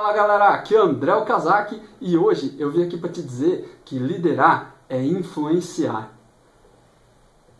Fala galera, aqui é André Okazaki e hoje eu vim aqui para te dizer que liderar é influenciar.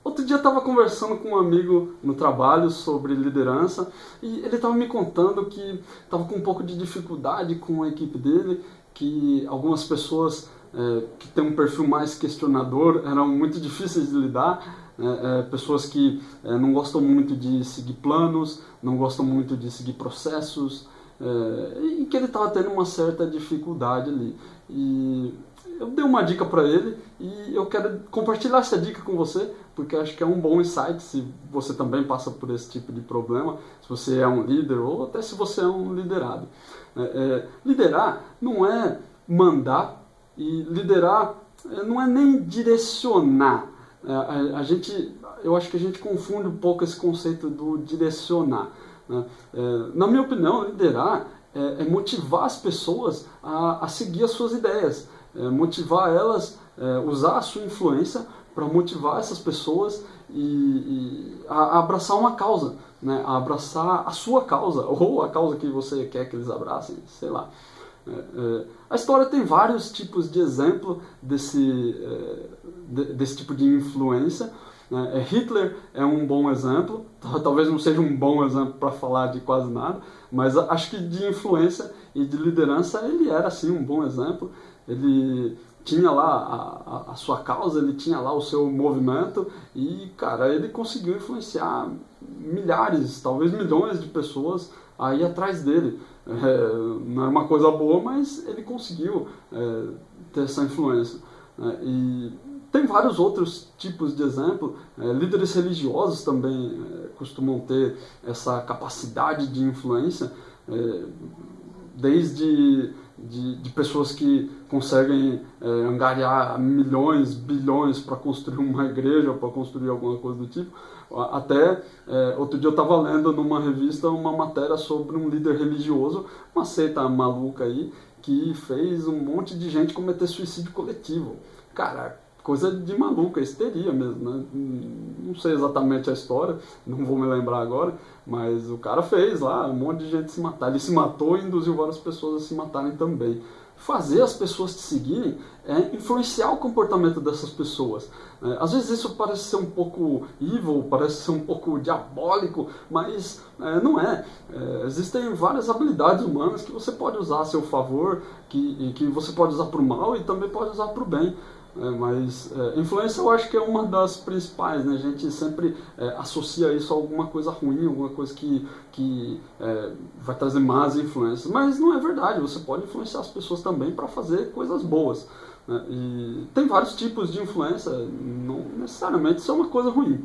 Outro dia eu estava conversando com um amigo no trabalho sobre liderança e ele estava me contando que estava com um pouco de dificuldade com a equipe dele, que algumas pessoas é, que têm um perfil mais questionador eram muito difíceis de lidar, é, é, pessoas que é, não gostam muito de seguir planos, não gostam muito de seguir processos, é, e que ele estava tendo uma certa dificuldade ali. E eu dei uma dica para ele e eu quero compartilhar essa dica com você, porque acho que é um bom insight se você também passa por esse tipo de problema, se você é um líder ou até se você é um liderado. É, é, liderar não é mandar e liderar é, não é nem direcionar. É, a, a, gente, eu acho que a gente confunde um pouco esse conceito do direcionar. Né? É, na minha opinião, liderar é, é motivar as pessoas a, a, seguir as suas ideias, é motivar elas, é, usar a sua influência para motivar essas pessoas e, e a, a, abraçar uma causa, né? a abraçar a sua causa, ou a causa que você quer que eles abracem, sei lá. É, é, a história tem vários tipos de exemplo desse, de, desse tipo de influência. Né? É, Hitler é um bom exemplo, talvez não seja um bom exemplo para falar de quase nada, mas acho que de influência e de liderança ele era sim um bom exemplo. Ele tinha lá a, a, a, sua causa, ele tinha lá o seu movimento e, cara, ele conseguiu influenciar milhares, talvez milhões de pessoas aí atrás dele. É, não é uma coisa boa, mas ele conseguiu é, ter essa influência. Né? E tem vários outros tipos de exemplo. É, líderes religiosos também é, costumam ter essa capacidade de influência, é, desde de, de, pessoas que conseguem é, angariar milhões, bilhões para construir uma igreja, para construir alguma coisa do tipo. Até é, outro dia eu estava lendo numa revista uma matéria sobre um líder religioso, uma seita maluca aí, que fez um monte de gente cometer suicídio coletivo. Cara, coisa de maluca, histeria mesmo, né? Não sei exatamente a história, não vou me lembrar agora, mas o cara fez lá um monte de gente se matar. Ele se matou e induziu várias pessoas a se matarem também. Fazer as pessoas te seguirem é influenciar o comportamento dessas pessoas. É, às vezes isso parece ser um pouco evil, parece ser um pouco diabólico, mas é, não é. é. Existem várias habilidades humanas que você pode usar a seu favor, que, que você pode usar para o mal e também pode usar para o bem. É, mas é, influência eu acho que é uma das principais, né? A gente sempre é, associa isso a alguma coisa ruim, alguma coisa que, que é, vai trazer más influências. Mas não é verdade, você pode influenciar as pessoas também para fazer coisas boas. Né? E tem vários tipos de influência, não necessariamente isso é uma coisa ruim.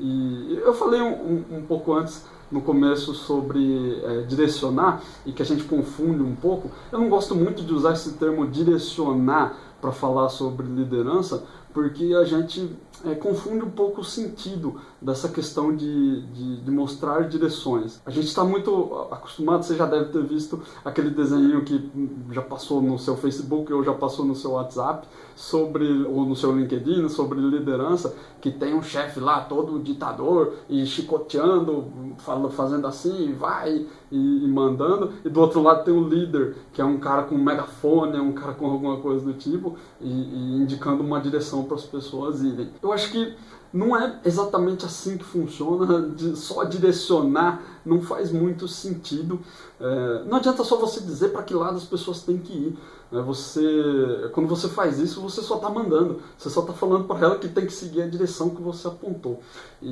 E eu falei um, um, um pouco antes no começo sobre é, direcionar e que a gente confunde um pouco. Eu não gosto muito de usar esse termo direcionar para falar sobre liderança, porque a gente é, confunde um pouco o sentido dessa questão de, de, de mostrar direções. A gente está muito acostumado, você já deve ter visto aquele desenho que já passou no seu Facebook ou já passou no seu WhatsApp, sobre ou no seu LinkedIn, sobre liderança, que tem um chefe lá todo ditador e chicoteando, fazendo assim, vai e, e, mandando, e do outro lado tem o líder, que é um cara com um megafone, um cara com alguma coisa do tipo, e, e indicando uma direção para as pessoas irem. Eu acho que não é exatamente assim que funciona, só direcionar não faz muito sentido. É, não adianta só você dizer para que lado as pessoas têm que ir. É, você, quando você faz isso, você só está mandando, você só está falando para ela que tem que seguir a direção que você apontou. E,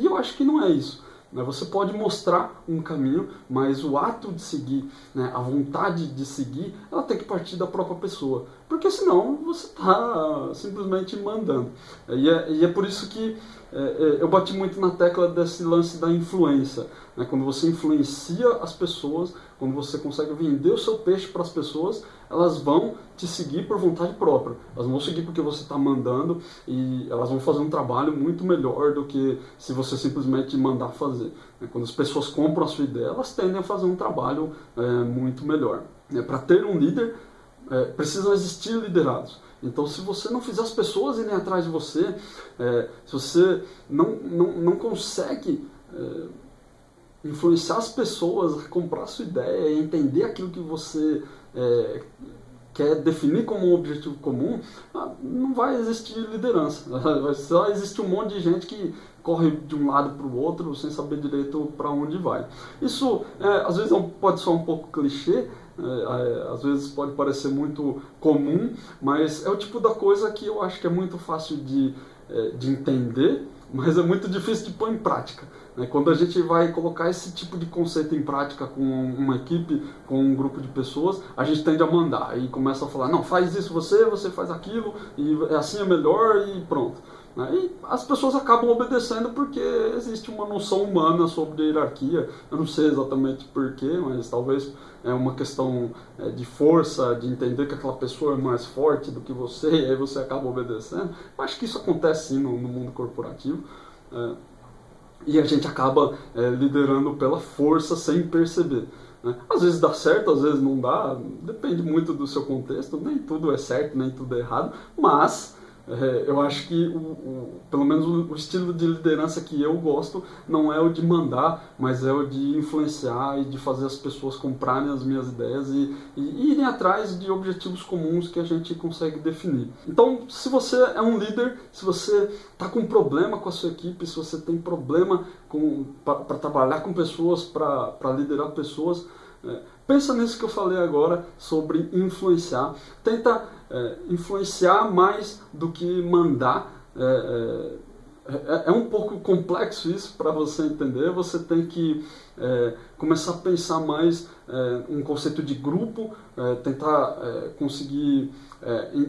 e eu acho que não é isso. Né? Você pode mostrar um caminho, mas o ato de seguir, né, a vontade de seguir, ela tem que partir da própria pessoa. Porque senão você está simplesmente mandando. E é, e é por isso que é, é, eu bati muito na tecla desse lance da influência. Né? Quando você influencia as pessoas, quando você consegue vender o seu peixe para as pessoas, elas vão te seguir por vontade própria. Elas vão seguir porque você está mandando e elas vão fazer um trabalho muito melhor do que se você simplesmente mandar fazer. Né? Quando as pessoas compram a sua ideia, elas tendem a fazer um trabalho é, muito melhor. É, para ter um líder, é, precisam existir liderados. Então, se você não fizer as pessoas irem atrás de você, é, se você não, não, não consegue é, influenciar as pessoas a comprar a sua ideia, entender aquilo que você é, quer definir como um objetivo comum, ah, não vai existir liderança. Vai só existir um monte de gente que corre de um lado para o outro sem saber direito para onde vai. Isso é, às vezes é pode soar um pouco clichê, é, é, às vezes pode parecer muito comum, mas é o tipo da coisa que eu acho que é muito fácil de, é, de entender, mas é muito difícil de pôr em prática. Né? Quando a gente vai colocar esse tipo de conceito em prática com uma equipe, com um grupo de pessoas, a gente tende a mandar e começa a falar: não, faz isso você, você faz aquilo, e assim é melhor e pronto. Né? E as pessoas acabam obedecendo porque existe uma noção humana sobre hierarquia. Eu não sei exatamente porquê, mas talvez é uma questão é, de força, de entender que aquela pessoa é mais forte do que você, e aí você acaba obedecendo. Eu acho que isso acontece sim no, no mundo corporativo. E a gente acaba é, liderando pela força sem perceber. Né? Às vezes dá certo, às vezes não dá, depende muito do seu contexto, nem tudo é certo, nem tudo é errado, mas é, eu acho que, o, o, pelo menos, o, o, estilo de liderança que eu gosto não é o de mandar, mas é o de influenciar e de fazer as pessoas comprarem as minhas ideias e, e irem atrás de objetivos comuns que a gente consegue definir. Então, se você é um líder, se você está com problema com a sua equipe, se você tem problema para trabalhar com pessoas, para liderar pessoas, é, pensa nisso que eu falei agora sobre influenciar. Tenta é, influenciar mais do que mandar. É, é, é, é um pouco complexo isso para você entender. Você tem que é, começar a pensar mais um conceito de grupo, tentar conseguir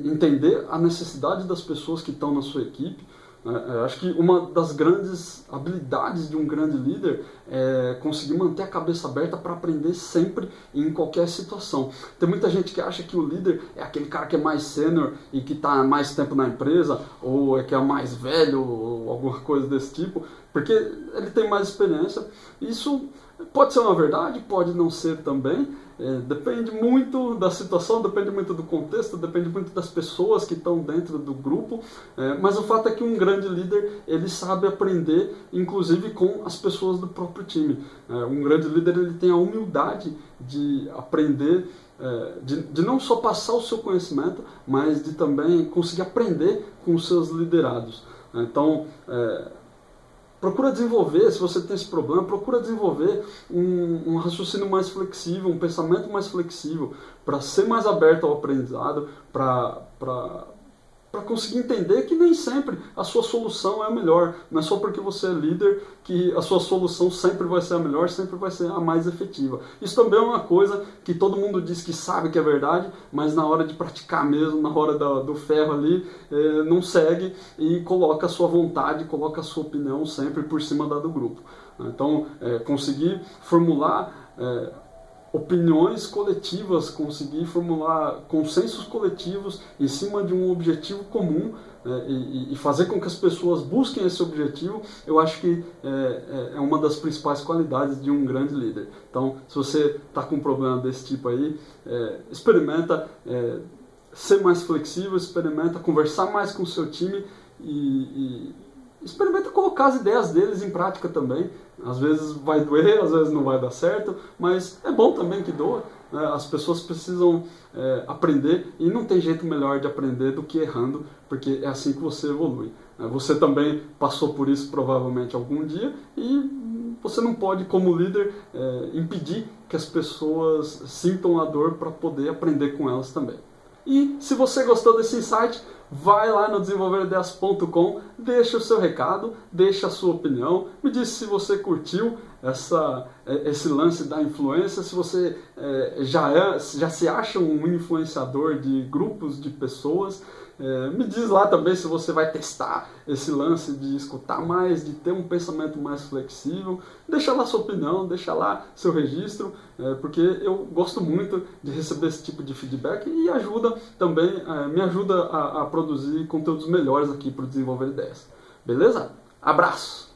entender a necessidade das pessoas que estão na sua equipe. É, acho que uma das grandes habilidades de um grande líder é conseguir manter a cabeça aberta para aprender sempre em qualquer situação. Tem muita gente que acha que o líder é aquele cara que é mais sênior e que está mais tempo na empresa, ou é que é mais velho, ou alguma coisa desse tipo, porque ele tem mais experiência. Isso pode ser uma verdade, pode não ser também. É, depende muito da situação, depende muito do contexto, depende muito das pessoas que estão dentro do grupo. É, mas o fato é que um grande líder ele sabe aprender, inclusive com as pessoas do próprio time. É, um grande líder ele tem a humildade de aprender, de, de não só passar o seu conhecimento, mas de também conseguir aprender com os seus liderados. Então, Procura desenvolver, se você tem esse problema, procura desenvolver um, um raciocínio mais flexível, um pensamento mais flexível, para ser mais aberto ao aprendizado, para para conseguir entender que nem sempre a sua solução é a melhor. Não é só porque você é líder que a sua solução sempre vai ser a melhor, sempre vai ser a mais efetiva. Isso também é uma coisa que todo mundo diz que sabe que é verdade, mas na hora de praticar mesmo, na hora do, ferro ali, eh, não segue e coloca a sua vontade, coloca a sua opinião sempre por cima da do grupo. Então, eh, conseguir formular. Eh, opiniões coletivas, conseguir formular consensos coletivos em cima de um objetivo comum né, e, e, fazer com que as pessoas busquem esse objetivo, eu acho que é, é, é uma das principais qualidades de um grande líder. Então, se você está com um problema desse tipo aí, é, experimenta é, ser mais flexível, experimenta conversar mais com o seu time e, e experimenta colocar as ideias deles em prática também. Às vezes vai doer, às vezes não vai dar certo, mas é bom também que doa. Né? As pessoas precisam é, aprender e não tem jeito melhor de aprender do que errando, porque é assim que você evolui. Né? Você também passou por isso provavelmente algum dia e você não pode, como líder, é, impedir que as pessoas sintam a dor para poder aprender com elas também. E se você gostou desse insight, vai lá no desenvolverideias.com, deixa o seu recado, deixa a sua opinião, me diz se você curtiu essa, é, esse lance da influência, se você é, já, é, já se acha um influenciador de grupos de pessoas, é, me diz lá também se você vai testar esse lance de escutar mais, de ter um pensamento mais flexível. Deixa lá sua opinião, deixa lá seu registro, é, porque eu gosto muito de receber esse tipo de feedback e ajuda também, é, me ajuda a, a produzir conteúdos melhores aqui para desenvolver ideias. Beleza? Abraço!